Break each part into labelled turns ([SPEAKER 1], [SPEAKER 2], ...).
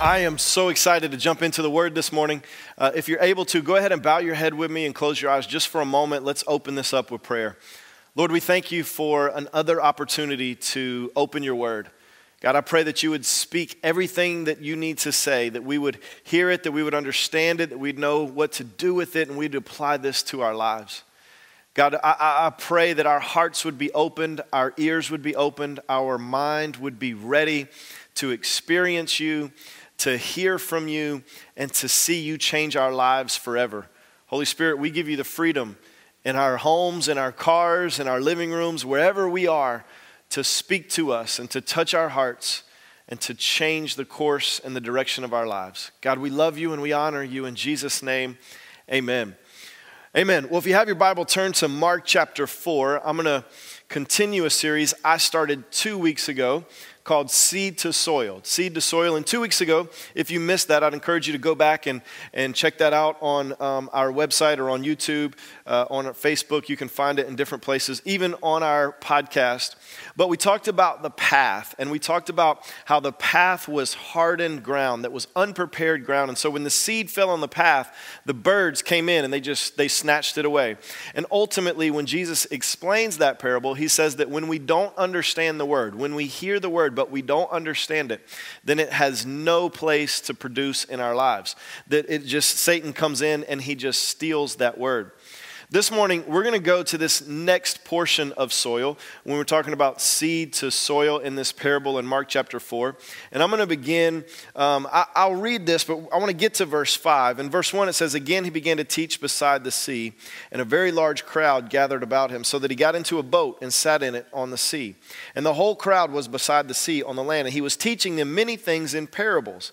[SPEAKER 1] I am so excited to jump into the word this morning. Uh, if you're able to, go ahead and bow your head with me and close your eyes just for a moment. Let's open this up with prayer. Lord, we thank you for another opportunity to open your word. God, I pray that you would speak everything that you need to say, that we would hear it, that we would understand it, that we'd know what to do with it, and we'd apply this to our lives. God, I, I pray that our hearts would be opened, our ears would be opened, our mind would be ready to experience you to hear from you, and to see you change our lives forever. Holy Spirit, we give you the freedom in our homes, in our cars, in our living rooms, wherever we are, to speak to us and to touch our hearts and to change the course and the direction of our lives. God, we love you and we honor you in Jesus' name. Amen. Amen. Well, if you have your Bible, turn to Mark chapter 4. I'm going to continue a series I started two weeks ago called Seed to Soil. Seed to Soil. And two weeks ago, if you missed that, I'd encourage you to go back and, and check that out on um, our website or on YouTube, uh, on Facebook. You can find it in different places, even on our podcast. But we talked about the path, and we talked about how the path was hardened ground, that was unprepared ground. And so when the seed fell on the path, the birds came in and they just they snatched it away. And ultimately, when Jesus explains that parable, he says that when we don't understand the word, when we hear the word, but we don't understand it, then it has no place to produce in our lives. That it just, Satan comes in and he just steals that word. This morning, we're going to go to this next portion of soil when we're talking about seed to soil in this parable in Mark chapter 4. And I'm going to begin, um, I, will read this, but I want to get to verse 5. In verse 1, it says, Again, he began to teach beside the sea, and a very large crowd gathered about him, so that he got into a boat and sat in it on the sea. And the whole crowd was beside the sea on the land, and he was teaching them many things in parables.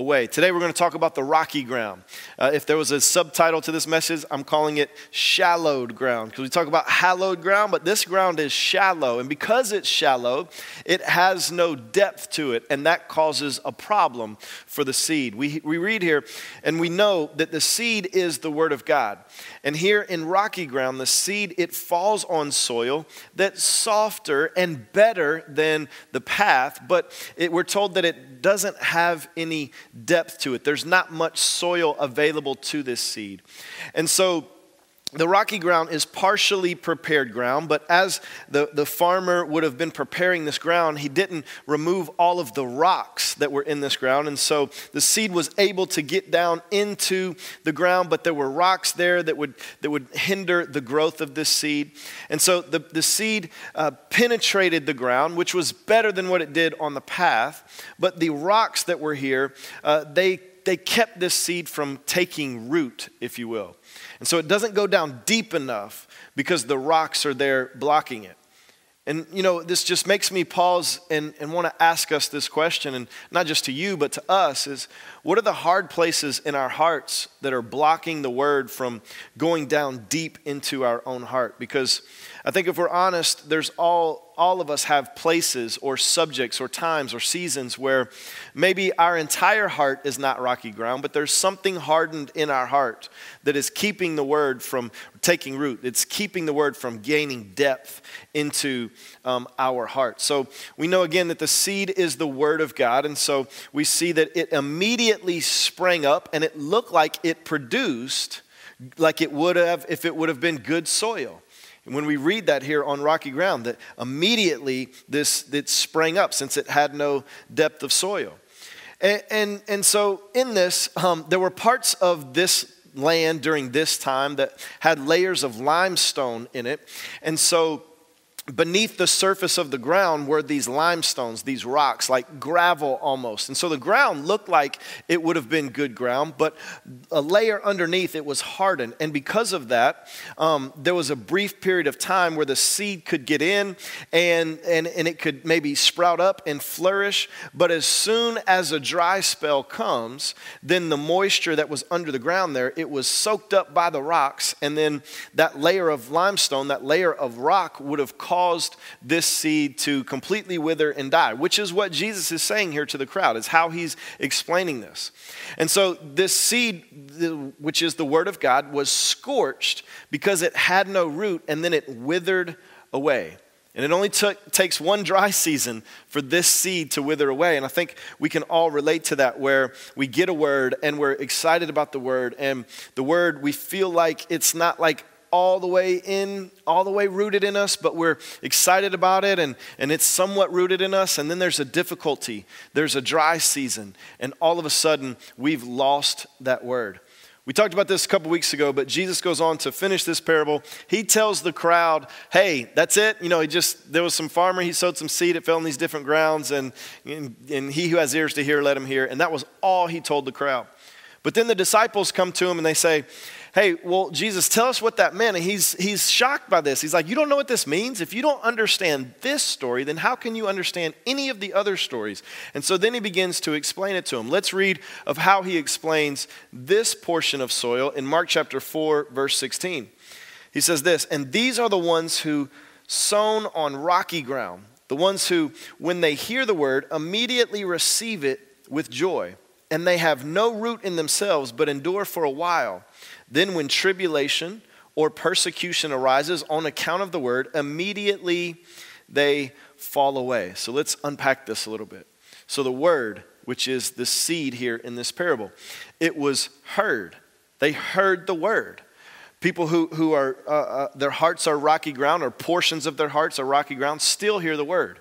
[SPEAKER 1] away. Today we're going to talk about the rocky ground. Uh, if there was a subtitle to this message, I'm calling it shallowed ground because we talk about hallowed ground, but this ground is shallow. And because it's shallow, it has no depth to it, and that causes a problem for the seed. We, we read here, and we know that the seed is the Word of God. And here in rocky ground, the seed, it falls on soil that's softer and better than the path, but it, we're told that it doesn't have any depth to it. There's not much soil available to this seed. And so the rocky ground is partially prepared ground, but as the, the farmer would have been preparing this ground, he didn't remove all of the rocks that were in this ground. And so the seed was able to get down into the ground, but there were rocks there that would, that would hinder the growth of this seed. And so the, the seed uh, penetrated the ground, which was better than what it did on the path. But the rocks that were here, uh, they, they kept this seed from taking root, if you will. And so it doesn't go down deep enough because the rocks are there blocking it. And, you know, this just makes me pause and, and want to ask us this question, and not just to you, but to us is what are the hard places in our hearts that are blocking the word from going down deep into our own heart? Because I think if we're honest, there's all all of us have places or subjects or times or seasons where maybe our entire heart is not rocky ground, but there's something hardened in our heart that is keeping the word from taking root. It's keeping the word from gaining depth into um, our heart. So we know again that the seed is the word of God, and so we see that it immediately sprang up and it looked like it produced like it would have if it would have been good soil. When we read that here on rocky ground, that immediately this it sprang up since it had no depth of soil. And, and, and so in this, um, there were parts of this land during this time that had layers of limestone in it. And so beneath the surface of the ground were these limestones, these rocks, like gravel almost. And so the ground looked like it would have been good ground, but a layer underneath it was hardened. And because of that, um, there was a brief period of time where the seed could get in and, and, and it could maybe sprout up and flourish. But as soon as a dry spell comes, then the moisture that was under the ground there, it was soaked up by the rocks. And then that layer of limestone, that layer of rock would have caused this seed to completely wither and die, which is what Jesus is saying here to the crowd, is how he's explaining this. And so this seed, which is the word of God, was scorched because it had no root and then it withered away. And it only took, takes one dry season for this seed to wither away. And I think we can all relate to that where we get a word and we're excited about the word. And the word, we feel like it's not like all the way in, all the way rooted in us, but we're excited about it and, and it's somewhat rooted in us. And then there's a difficulty, there's a dry season, and all of a sudden we've lost that word. We talked about this a couple weeks ago, but Jesus goes on to finish this parable. He tells the crowd, hey, that's it. You know, he just, there was some farmer, he sowed some seed, it fell in these different grounds, and, and, and he who has ears to hear, let him hear. And that was all he told the crowd. But then the disciples come to him and they say, hey, well, Jesus, tell us what that meant. And he's, he's shocked by this. He's like, you don't know what this means? If you don't understand this story, then how can you understand any of the other stories? And so then he begins to explain it to him. Let's read of how he explains this portion of soil in Mark chapter 4, verse 16. He says this, and these are the ones who sown on rocky ground, the ones who, when they hear the word, immediately receive it with joy. And they have no root in themselves, but endure for a while. Then, when tribulation or persecution arises on account of the word, immediately they fall away. So let's unpack this a little bit. So, the word, which is the seed here in this parable, it was heard. They heard the word. People who, who are, uh, uh, their hearts are rocky ground, or portions of their hearts are rocky ground, still hear the word.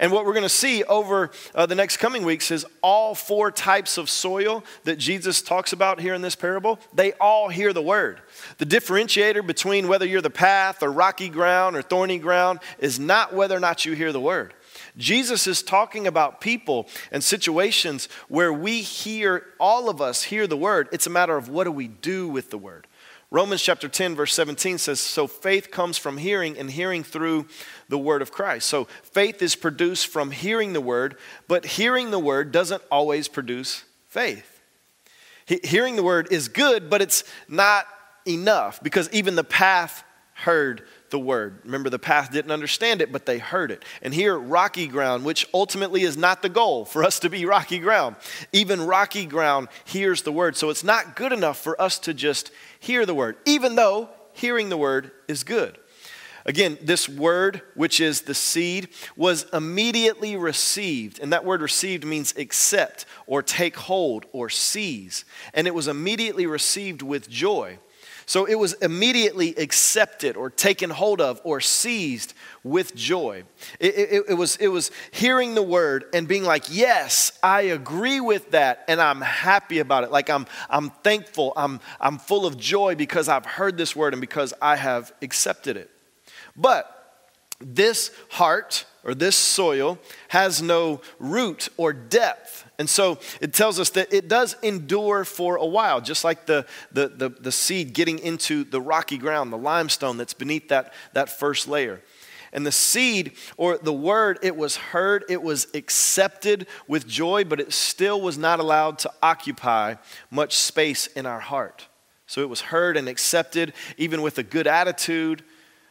[SPEAKER 1] And what we're going to see over uh, the next coming weeks is all four types of soil that Jesus talks about here in this parable, they all hear the word. The differentiator between whether you're the path or rocky ground or thorny ground is not whether or not you hear the word. Jesus is talking about people and situations where we hear, all of us hear the word. It's a matter of what do we do with the word. Romans chapter 10, verse 17 says, So faith comes from hearing, and hearing through the word of Christ. So faith is produced from hearing the word, but hearing the word doesn't always produce faith. He, hearing the word is good, but it's not enough because even the path heard the word. Remember, the path didn't understand it, but they heard it. And here, rocky ground, which ultimately is not the goal for us to be rocky ground, even rocky ground hears the word. So it's not good enough for us to just hear the word, even though hearing the word is good. Again, this word, which is the seed, was immediately received. And that word received means accept or take hold or seize. And it was immediately received with joy. So it was immediately accepted or taken hold of or seized with joy. It, it, it, was, it was hearing the word and being like, yes, I agree with that and I'm happy about it. Like I'm, I'm thankful, I'm, I'm full of joy because I've heard this word and because I have accepted it. But this heart or this soil has no root or depth. And so it tells us that it does endure for a while, just like the, the, the, the, seed getting into the rocky ground, the limestone that's beneath that, that first layer. And the seed or the word, it was heard, it was accepted with joy, but it still was not allowed to occupy much space in our heart. So it was heard and accepted, even with a good attitude.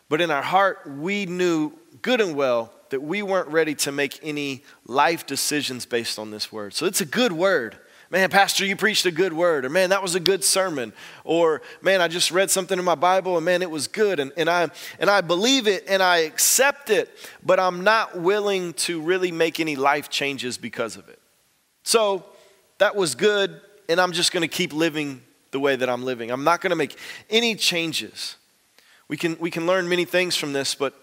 [SPEAKER 1] But in our heart, we knew good and well that we weren't ready to make any life decisions based on this word. So it's a good word. Man, Pastor, you preached a good word. Or man, that was a good sermon. Or man, I just read something in my Bible and man, it was good. And, and, I, and I believe it and I accept it, but I'm not willing to really make any life changes because of it. So that was good, and I'm just going to keep living the way that I'm living. I'm not going to make any changes. We can, we can learn many things from this, but,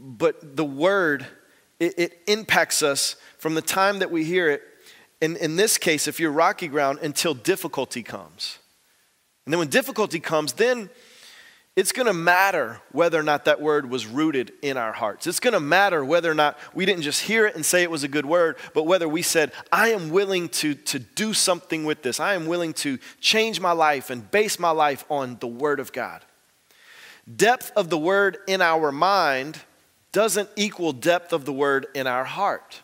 [SPEAKER 1] but the word, it, it impacts us from the time that we hear it. In, in this case, if you're rocky ground, until difficulty comes. And then when difficulty comes, then it's going to matter whether or not that word was rooted in our hearts. It's going to matter whether or not we didn't just hear it and say it was a good word, but whether we said, I am willing to, to do something with this. I am willing to change my life and base my life on the word of God. Depth of the word in our mind doesn't equal depth of the word in our heart.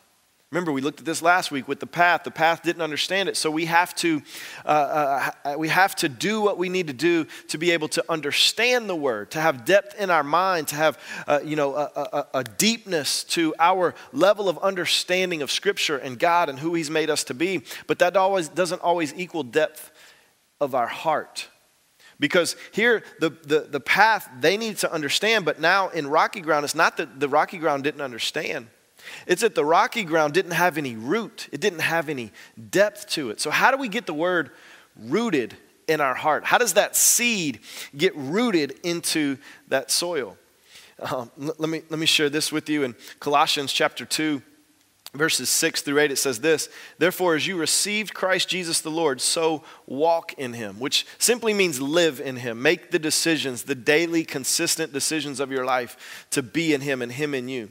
[SPEAKER 1] Remember, we looked at this last week with the path. The path didn't understand it, so we have to uh, uh, we have to do what we need to do to be able to understand the word, to have depth in our mind, to have uh, you know a, a, a deepness to our level of understanding of Scripture and God and who He's made us to be. But that always doesn't always equal depth of our heart. Because here, the, the, the path they need to understand, but now in rocky ground, it's not that the rocky ground didn't understand. It's that the rocky ground didn't have any root, it didn't have any depth to it. So, how do we get the word rooted in our heart? How does that seed get rooted into that soil? Um, let, me, let me share this with you in Colossians chapter 2 verses 6 through 8, it says this Therefore, as you received Christ Jesus the Lord, so walk in him, which simply means live in him. Make the decisions, the daily, consistent decisions of your life to be in him and him in you.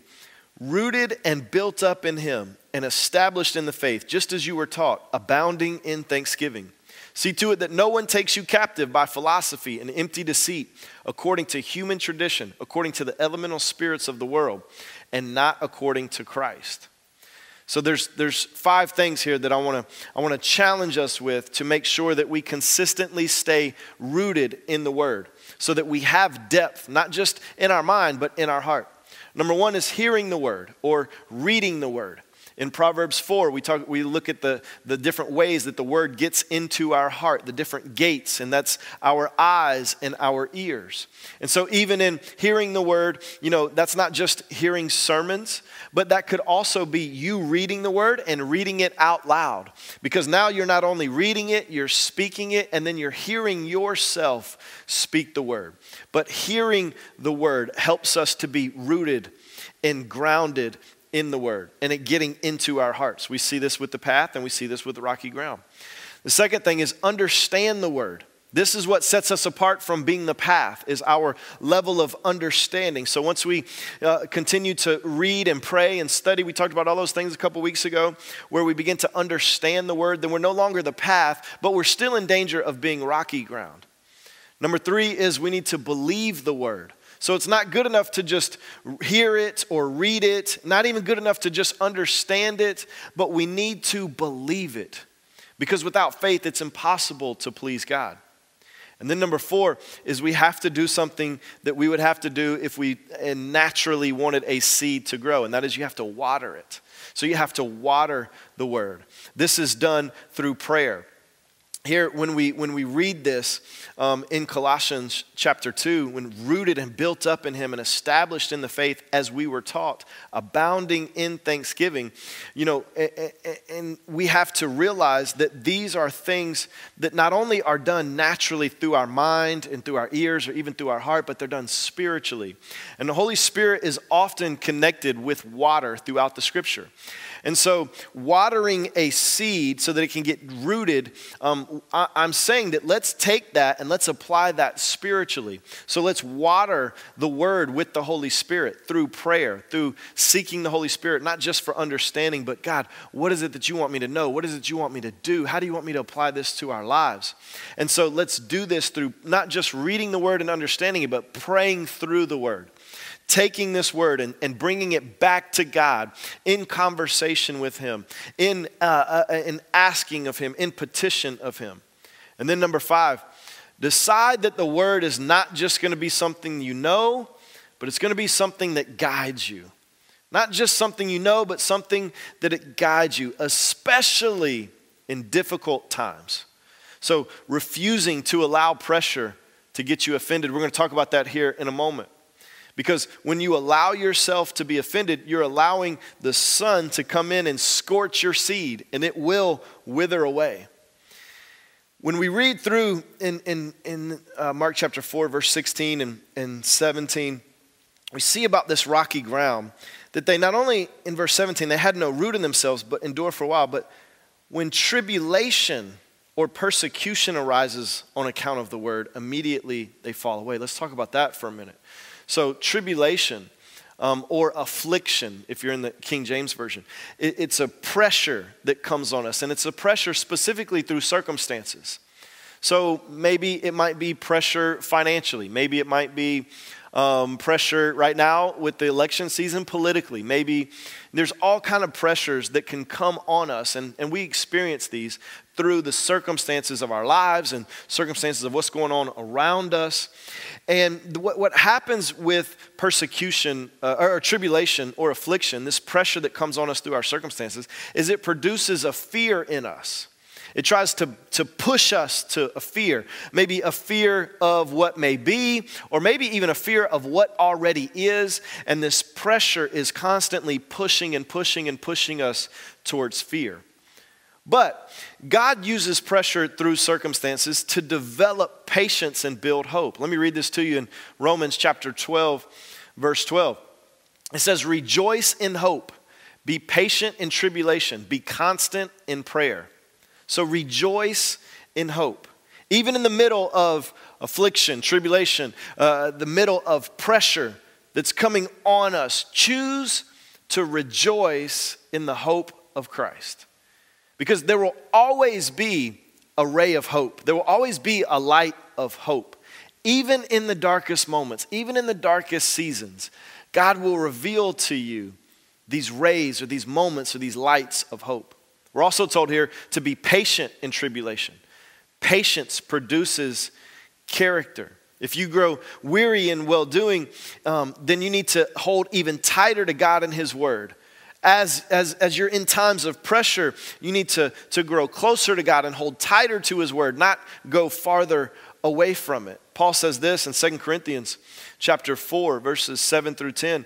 [SPEAKER 1] Rooted and built up in him and established in the faith, just as you were taught, abounding in thanksgiving. See to it that no one takes you captive by philosophy and empty deceit, according to human tradition, according to the elemental spirits of the world, and not according to Christ. So there's, there's five things here that I want to I want to challenge us with to make sure that we consistently stay rooted in the word so that we have depth not just in our mind but in our heart. Number 1 is hearing the word or reading the word. In Proverbs 4, we, talk, we look at the, the different ways that the word gets into our heart, the different gates, and that's our eyes and our ears. And so, even in hearing the word, you know, that's not just hearing sermons, but that could also be you reading the word and reading it out loud. Because now you're not only reading it, you're speaking it, and then you're hearing yourself speak the word. But hearing the word helps us to be rooted and grounded in the Word and it getting into our hearts. We see this with the path and we see this with the rocky ground. The second thing is understand the Word. This is what sets us apart from being the path is our level of understanding. So once we uh, continue to read and pray and study, we talked about all those things a couple weeks ago, where we begin to understand the word, then we're no longer the path, but we're still in danger of being rocky ground. Number three is we need to believe the word. So it's not good enough to just hear it or read it, not even good enough to just understand it, but we need to believe it. Because without faith, it's impossible to please God. And then number four is we have to do something that we would have to do if we naturally wanted a seed to grow, and that is you have to water it. So you have to water the word. This is done through prayer here when we when we read this um, in colossians chapter 2 when rooted and built up in him and established in the faith as we were taught abounding in thanksgiving you know and we have to realize that these are things that not only are done naturally through our mind and through our ears or even through our heart but they're done spiritually. And the holy spirit is often connected with water throughout the scripture and so, watering a seed so that it can get rooted, um, I, I'm saying that let's take that and let's apply that spiritually. So, let's water the word with the Holy Spirit through prayer, through seeking the Holy Spirit, not just for understanding, but God, what is it that you want me to know? What is it you want me to do? How do you want me to apply this to our lives? And so, let's do this through not just reading the word and understanding it, but praying through the word taking this word and, and bringing it back to God in conversation with Him, in, uh, uh, in asking of Him, in petition of Him. And then, number five, decide that the word is not just going to be something you know, but it's going to be something that guides you. Not just something you know, but something that it guides you, especially in difficult times. So, refusing to allow pressure to get you offended. We're going to talk about that here in a moment. Because when you allow yourself to be offended, you're allowing the sun to come in and scorch your seed, and it will wither away. When we read through in, in, in uh, Mark chapter 4, verse 16 and, and 17, we see about this rocky ground that they not only, in verse 17, they had no root in themselves, but endure for a while, but when tribulation or persecution arises on account of the word, immediately they fall away. Let's talk about that for a minute. So, tribulation um, or affliction, if you're in the King James Version, it, it's a pressure that comes on us, and it's a pressure specifically through circumstances. So, maybe it might be pressure financially, maybe it might be um, pressure right now with the election season politically. Maybe there's all kind of pressures that can come on us, and, and we experience these through the circumstances of our lives and circumstances of what's going on around us. And what, what happens with persecution uh, or tribulation or affliction, this pressure that comes on us through our circumstances, is it produces a fear in us. It tries to, to push us to a fear, maybe a fear of what may be, or maybe even a fear of what already is. And this pressure is constantly pushing and pushing and pushing us towards fear. But God uses pressure through circumstances to develop patience and build hope. Let me read this to you in Romans chapter 12, verse 12. It says, Rejoice in hope, be patient in tribulation, be constant in prayer. So rejoice in hope. Even in the middle of affliction, tribulation, uh, the middle of pressure that's coming on us, choose to rejoice in the hope of Christ. Because there will always be a ray of hope, there will always be a light of hope. Even in the darkest moments, even in the darkest seasons, God will reveal to you these rays or these moments or these lights of hope. We're also told here to be patient in tribulation. Patience produces character. If you grow weary in well doing, um, then you need to hold even tighter to God and His Word. As, as, as you're in times of pressure, you need to, to grow closer to God and hold tighter to His Word, not go farther away from it. Paul says this in 2 Corinthians chapter 4, verses 7 through 10.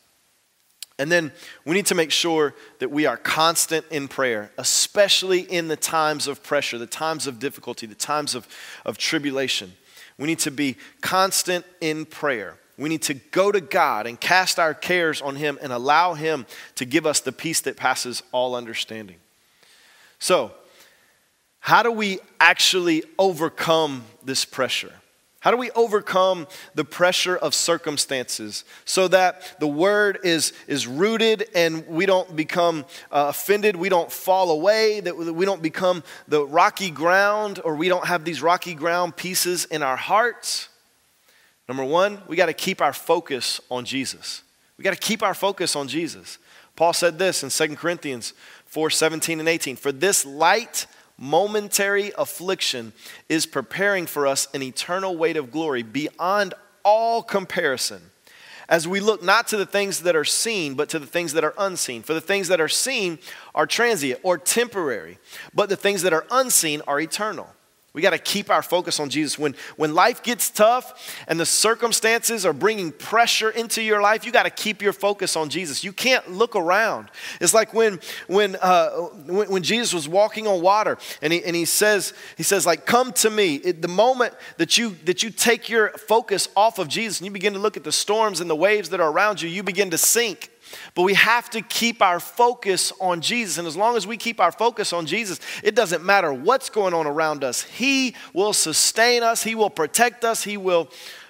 [SPEAKER 1] And then we need to make sure that we are constant in prayer, especially in the times of pressure, the times of difficulty, the times of, of tribulation. We need to be constant in prayer. We need to go to God and cast our cares on Him and allow Him to give us the peace that passes all understanding. So, how do we actually overcome this pressure? How do we overcome the pressure of circumstances so that the word is, is rooted and we don't become uh, offended, we don't fall away, that we don't become the rocky ground or we don't have these rocky ground pieces in our hearts? Number one, we got to keep our focus on Jesus. We got to keep our focus on Jesus. Paul said this in 2 Corinthians 4 17 and 18 For this light, momentary affliction is preparing for us an eternal weight of glory beyond all comparison as we look not to the things that are seen, but to the things that are unseen. For the things that are seen are transient or temporary, but the things that are unseen are eternal. We got to keep our focus on Jesus. When, when life gets tough and the circumstances are bringing pressure into your life, you got to keep your focus on Jesus. You can't look around. It's like when, when, uh, when, when, Jesus was walking on water and he, and he says, he says like, come to me. It, the moment that you, that you take your focus off of Jesus and you begin to look at the storms and the waves that are around you, you begin to sink. But we have to keep our focus on Jesus. And as long as we keep our focus on Jesus, it doesn't matter what's going on around us. He will sustain us, He will protect us, He will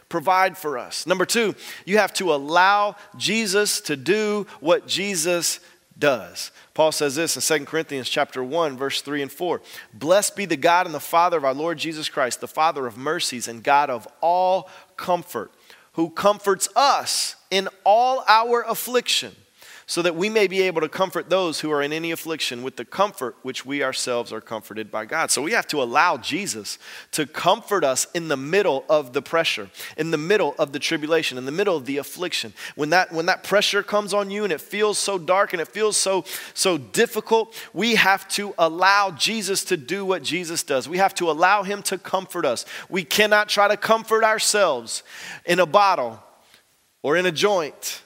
[SPEAKER 1] provide for us. Number two, you have to allow Jesus to do what Jesus does. Paul says this in 2 Corinthians chapter 1 verse 3 and 4. Blessed be the God and the Father of our Lord Jesus Christ, the Father of mercies and God of all comfort, who comforts us in all our affliction so that we may be able to comfort those who are in any affliction with the comfort which we ourselves are comforted by God. So we have to allow Jesus to comfort us in the middle of the pressure, in the middle of the tribulation, in the middle of the affliction. When that when that pressure comes on you and it feels so dark and it feels so so difficult, we have to allow Jesus to do what Jesus does. We have to allow him to comfort us. We cannot try to comfort ourselves in a bottle or in a joint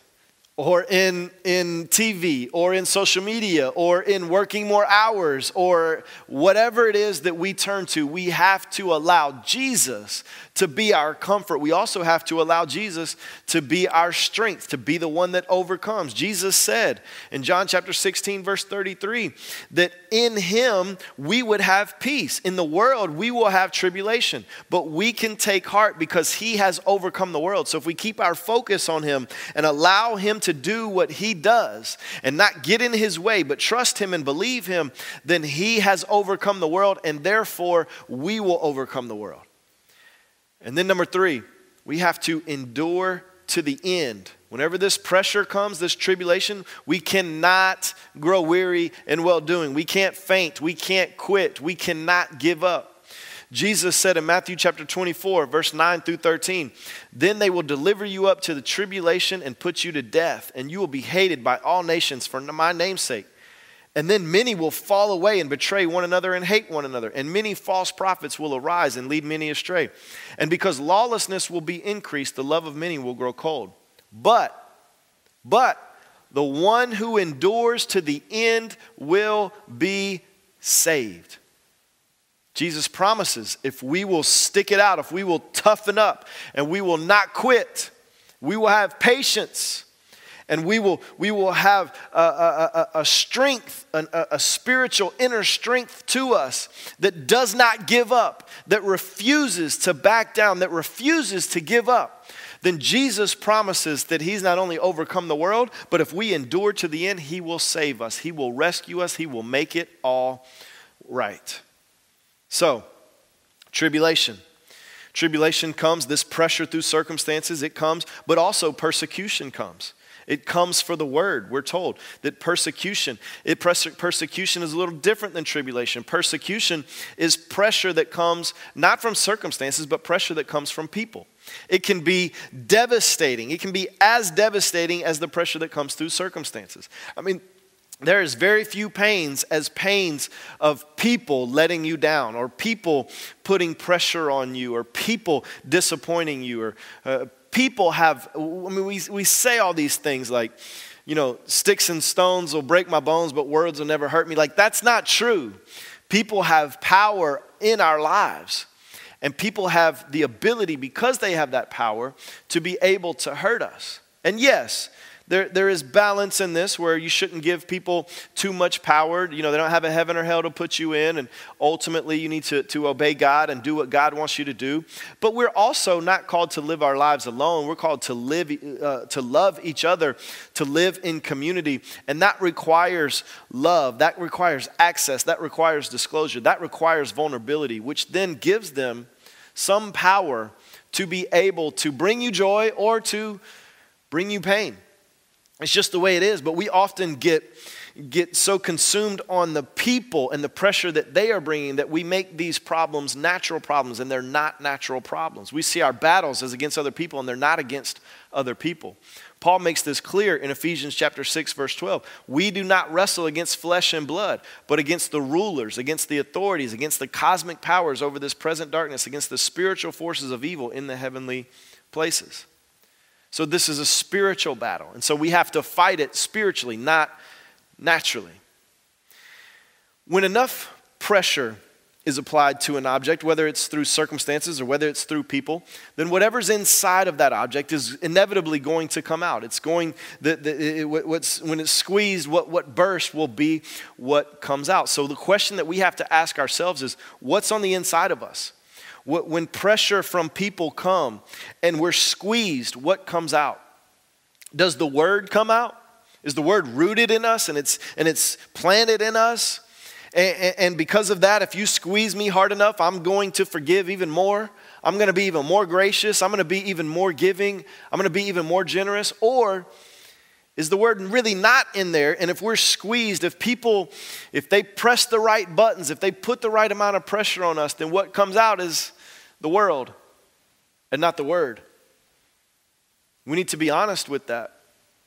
[SPEAKER 1] or in, in TV or in social media or in working more hours or whatever it is that we turn to, we have to allow Jesus to be our comfort. We also have to allow Jesus to be our strength, to be the one that overcomes. Jesus said in John chapter 16, verse 33, that in him we would have peace. In the world we will have tribulation, but we can take heart because he has overcome the world. So if we keep our focus on him and allow him to do what he does and not get in his way, but trust him and believe him, then he has overcome the world and therefore we will overcome the world. And then, number three, we have to endure to the end. Whenever this pressure comes, this tribulation, we cannot grow weary in well doing. We can't faint. We can't quit. We cannot give up. Jesus said in Matthew chapter 24, verse 9 through 13, Then they will deliver you up to the tribulation and put you to death, and you will be hated by all nations for my name's sake. And then many will fall away and betray one another and hate one another. And many false prophets will arise and lead many astray. And because lawlessness will be increased, the love of many will grow cold. But, but, the one who endures to the end will be saved. Jesus promises if we will stick it out, if we will toughen up, and we will not quit, we will have patience and we will, we will have a, a, a strength, a, a spiritual inner strength to us that does not give up, that refuses to back down, that refuses to give up. Then Jesus promises that He's not only overcome the world, but if we endure to the end, He will save us, He will rescue us, He will make it all right. So, tribulation. Tribulation comes, this pressure through circumstances, it comes, but also persecution comes. It comes for the word. We're told that persecution, it, persecution is a little different than tribulation. Persecution is pressure that comes not from circumstances, but pressure that comes from people. It can be devastating. It can be as devastating as the pressure that comes through circumstances. I mean, there is very few pains as pains of people letting you down or people putting pressure on you or people disappointing you or uh, people have, I mean, we, we say all these things like, you know, sticks and stones will break my bones, but words will never hurt me. Like, that's not true. People have power in our lives. And people have the ability, because they have that power, to be able to hurt us. And yes, there, there is balance in this where you shouldn't give people too much power. You know, they don't have a heaven or hell to put you in, and ultimately you need to, to obey God and do what God wants you to do. But we're also not called to live our lives alone. We're called to live, uh, to love each other, to live in community, and that requires love. That requires access. That requires disclosure. That requires vulnerability, which then gives them some power to be able to bring you joy or to bring you pain. It's just the way it is, but we often get, get so consumed on the people and the pressure that they are bringing that we make these problems natural problems, and they're not natural problems. We see our battles as against other people, and they're not against other people. Paul makes this clear in Ephesians chapter 6 verse 12. We do not wrestle against flesh and blood, but against the rulers, against the authorities, against the cosmic powers over this present darkness, against the spiritual forces of evil in the heavenly places. So this is a spiritual battle. And so we have to fight it spiritually, not naturally. When enough pressure is applied to an object, whether it's through circumstances or whether it's through people, then whatever's inside of that object is inevitably going to come out. It's going, the, the, it, what's, when it's squeezed, what, what bursts will be what comes out. So the question that we have to ask ourselves is what's on the inside of us? When pressure from people come and we're squeezed, what comes out? Does the word come out? Is the word rooted in us and it's, and it's planted in us? And, and because of that, if you squeeze me hard enough, I'm going to forgive even more. I'm going to be even more gracious. I'm going to be even more giving. I'm going to be even more generous. Or Is the word really not in there? And if we're squeezed, if people, if they press the right buttons, if they put the right amount of pressure on us, then what comes out is the world and not the word. We need to be honest with that.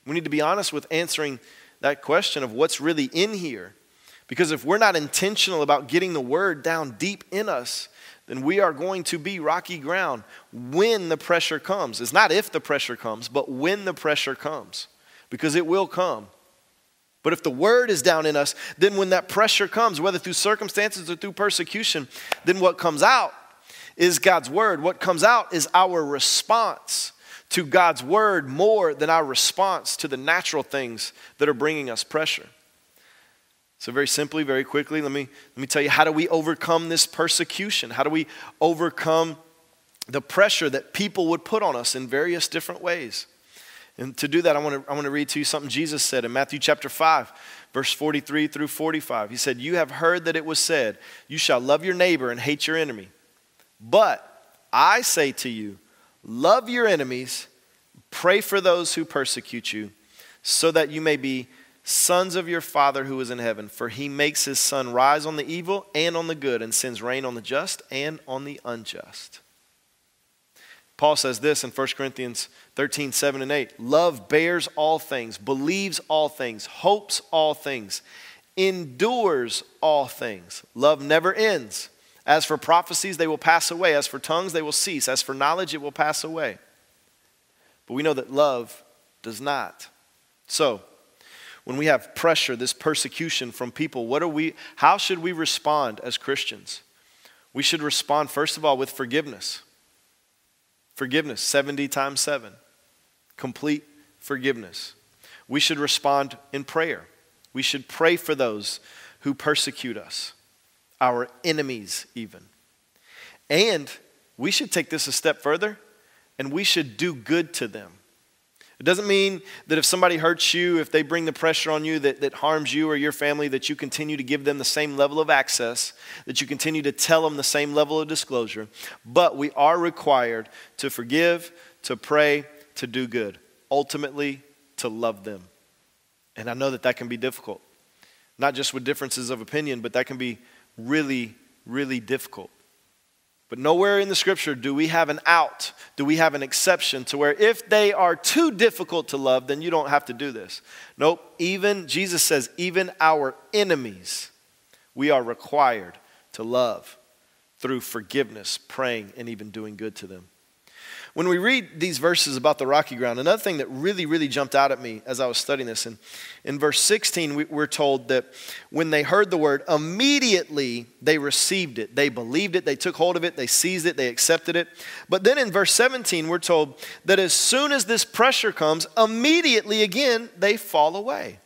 [SPEAKER 1] We need to be honest with answering that question of what's really in here. Because if we're not intentional about getting the word down deep in us, then we are going to be rocky ground when the pressure comes. It's not if the pressure comes, but when the pressure comes because it will come. But if the word is down in us, then when that pressure comes, whether through circumstances or through persecution, then what comes out is God's word. What comes out is our response to God's word more than our response to the natural things that are bringing us pressure. So, very simply, very quickly, let me, let me tell you how do we overcome this persecution? How do we overcome the pressure that people would put on us in various different ways? And to do that, I want to, I want to read to you something Jesus said in Matthew chapter 5, verse 43 through 45. He said, You have heard that it was said, You shall love your neighbor and hate your enemy. But I say to you, love your enemies, pray for those who persecute you, so that you may be sons of your Father who is in heaven. For he makes his sun rise on the evil and on the good, and sends rain on the just and on the unjust. Paul says this in 1 Corinthians 13, 7 and 8. Love bears all things, believes all things, hopes all things, endures all things. Love never ends. As for prophecies, they will pass away. As for tongues, they will cease. As for knowledge, it will pass away. But we know that love does not. So, when we have pressure, this persecution from people, what are we how should we respond as Christians? We should respond first of all with forgiveness. Forgiveness, 70 times 7. Complete forgiveness. We should respond in prayer. We should pray for those who persecute us, our enemies, even. And we should take this a step further and we should do good to them. It doesn't mean that if somebody hurts you, if they bring the pressure on you that, that harms you or your family, that you continue to give them the same level of access, that you continue to tell them the same level of disclosure. But we are required to forgive, to pray, to do good, ultimately, to love them. And I know that that can be difficult, not just with differences of opinion, but that can be really, really difficult. But nowhere in the scripture do we have an out, do we have an exception to where if they are too difficult to love, then you don't have to do this. Nope, even, Jesus says, even our enemies, we are required to love through forgiveness, praying, and even doing good to them. When we read these verses about the rocky ground, another thing that really, really jumped out at me as I was studying this, and in verse 16, we, we're told that when they heard the word, immediately they received it. They believed it, they took hold of it, they seized it, they accepted it. But then in verse 17, we're told that as soon as this pressure comes, immediately again they fall away.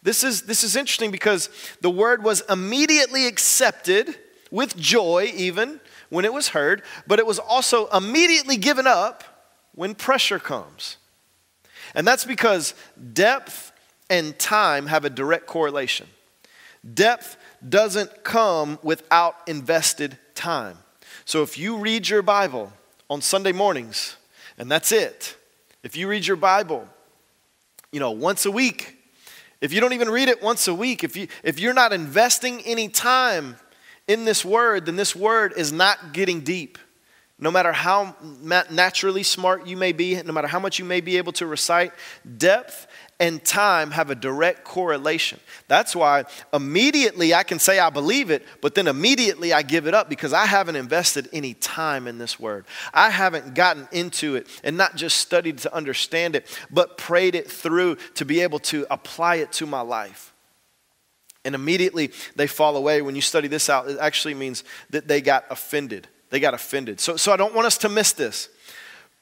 [SPEAKER 1] This is, this is interesting because the word was immediately accepted with joy, even when it was heard, but it was also immediately given up when pressure comes. And that's because depth and time have a direct correlation. Depth doesn't come without invested time. So if you read your Bible on Sunday mornings, and that's it, if you read your Bible, you know, once a week, if you don't even read it once a week, if, you, if you're not investing any time in this word, then this word is not getting deep. No matter how naturally smart you may be, no matter how much you may be able to recite, depth and time have a direct correlation. That's why immediately I can say I believe it, but then immediately I give it up because I haven't invested any time in this word. I haven't gotten into it and not just studied to understand it, but prayed it through to be able to apply it to my life and immediately they fall away. When you study this out, it actually means that they got offended. They got offended. So, so I don't want us to miss this.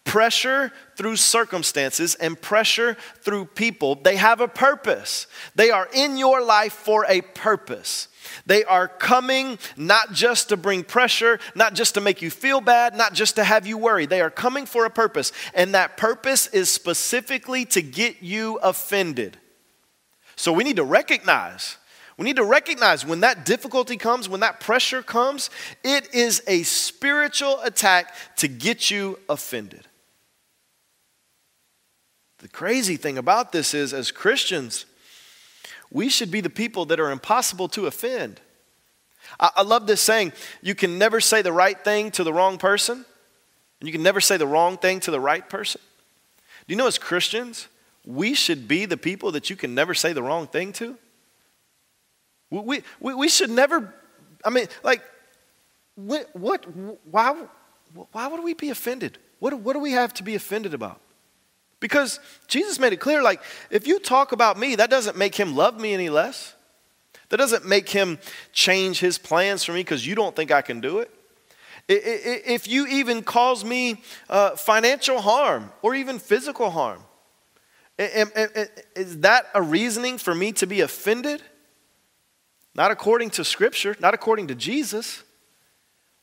[SPEAKER 1] Pressure through circumstances and pressure through people, they have a purpose. They are in your life for a purpose. They are coming not just to bring pressure, not just to make you feel bad, not just to have you worry. They are coming for a purpose. And that purpose is specifically to get you offended. So we need to recognize we need to recognize when that difficulty comes, when that pressure comes, it is a spiritual attack to get you offended. The crazy thing about this is, as Christians, we should be the people that are impossible to offend. I, I love this saying you can never say the right thing to the wrong person, and you can never say the wrong thing to the right person. Do you know, as Christians, we should be the people that you can never say the wrong thing to? We, we, we should never, I mean, like, what, what why, why would we be offended? What, what do we have to be offended about? Because Jesus made it clear like, if you talk about me, that doesn't make him love me any less. That doesn't make him change his plans for me because you don't think I can do it. If you even cause me uh, financial harm or even physical harm, is that a reasoning for me to be offended? Not according to Scripture, not according to Jesus.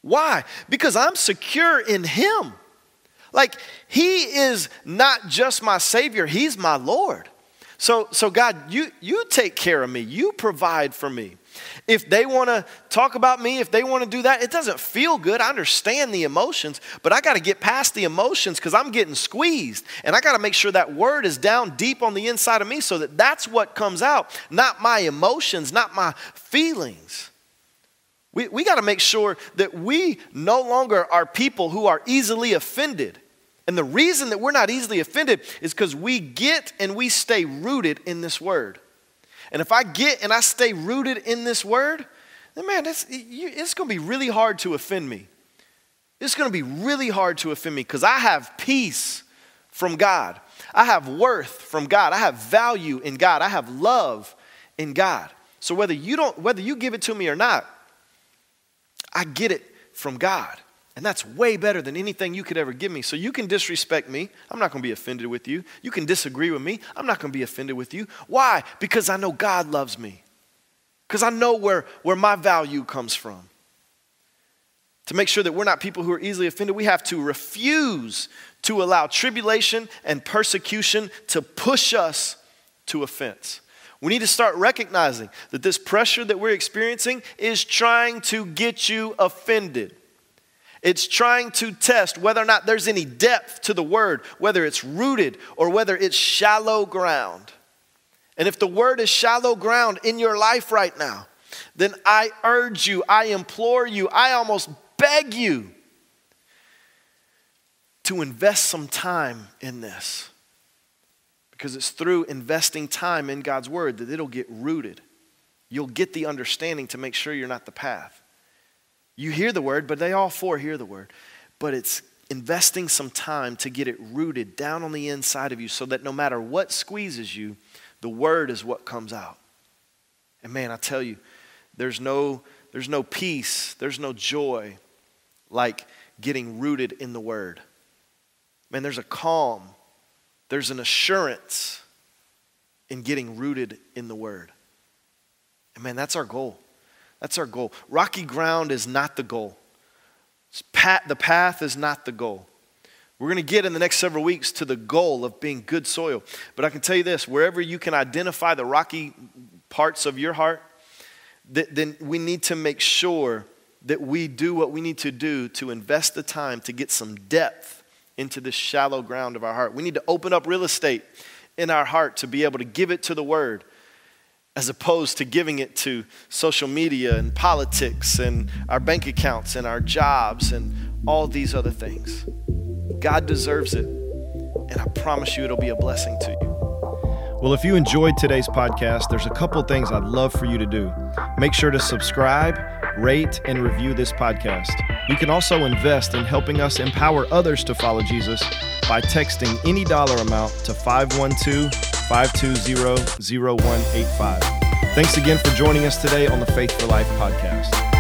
[SPEAKER 1] Why? Because I'm secure in Him. Like, He is not just my Savior, He's my Lord. So, so God, you, you take care of me, you provide for me. If they want to talk about me, if they want to do that, it doesn't feel good. I understand the emotions, but I got to get past the emotions because I'm getting squeezed. And I got to make sure that word is down deep on the inside of me so that that's what comes out, not my emotions, not my feelings. We, we got to make sure that we no longer are people who are easily offended. And the reason that we're not easily offended is because we get and we stay rooted in this word. And if I get and I stay rooted in this word, then man, it's, it's going to be really hard to offend me. It's going to be really hard to offend me because I have peace from God. I have worth from God. I have value in God. I have love in God. So whether you don't whether you give it to me or not, I get it from God. And that's way better than anything you could ever give me. So you can disrespect me. I'm not going to be offended with you. You can disagree with me. I'm not going to be offended with you. Why? Because I know God loves me. Because I know where, where my value comes from. To make sure that we're not people who are easily offended, we have to refuse to allow tribulation and persecution to push us to offense. We need to start recognizing that this pressure that we're experiencing is trying to get you offended. It's trying to test whether or not there's any depth to the word, whether it's rooted or whether it's shallow ground. And if the word is shallow ground in your life right now, then I urge you, I implore you, I almost beg you to invest some time in this. Because it's through investing time in God's word that it'll get rooted. You'll get the understanding to make sure you're not the path. You hear the word, but they all four hear the word. But it's investing some time to get it rooted down on the inside of you so that no matter what squeezes you, the word is what comes out. And man, I tell you, there's no, there's no peace, there's no joy like getting rooted in the word. Man, there's a calm, there's an assurance in getting rooted in the word. And man, that's our goal. That's our goal. Rocky ground is not the goal. the path is not the goal. We're going to get in the next several weeks to the goal of being good soil. But I can tell you this wherever you can identify the rocky parts of your heart, then we need to make sure that we do what we need to do to invest the time to get some depth into this shallow ground of our heart. We need to open up real estate in our heart to be able to give it to the Word as opposed to giving it to social media and politics and our bank accounts and our jobs and all these other things. God deserves it, and I promise you it'll be a blessing to you.
[SPEAKER 2] Well, if you enjoyed today's podcast, there's a couple things I'd love for you to do. Make sure to subscribe, rate, and review this podcast. You can also invest in helping us empower others to follow Jesus by texting any dollar amount to 512 520 0185. Thanks again for joining us today on the Faith for Life podcast.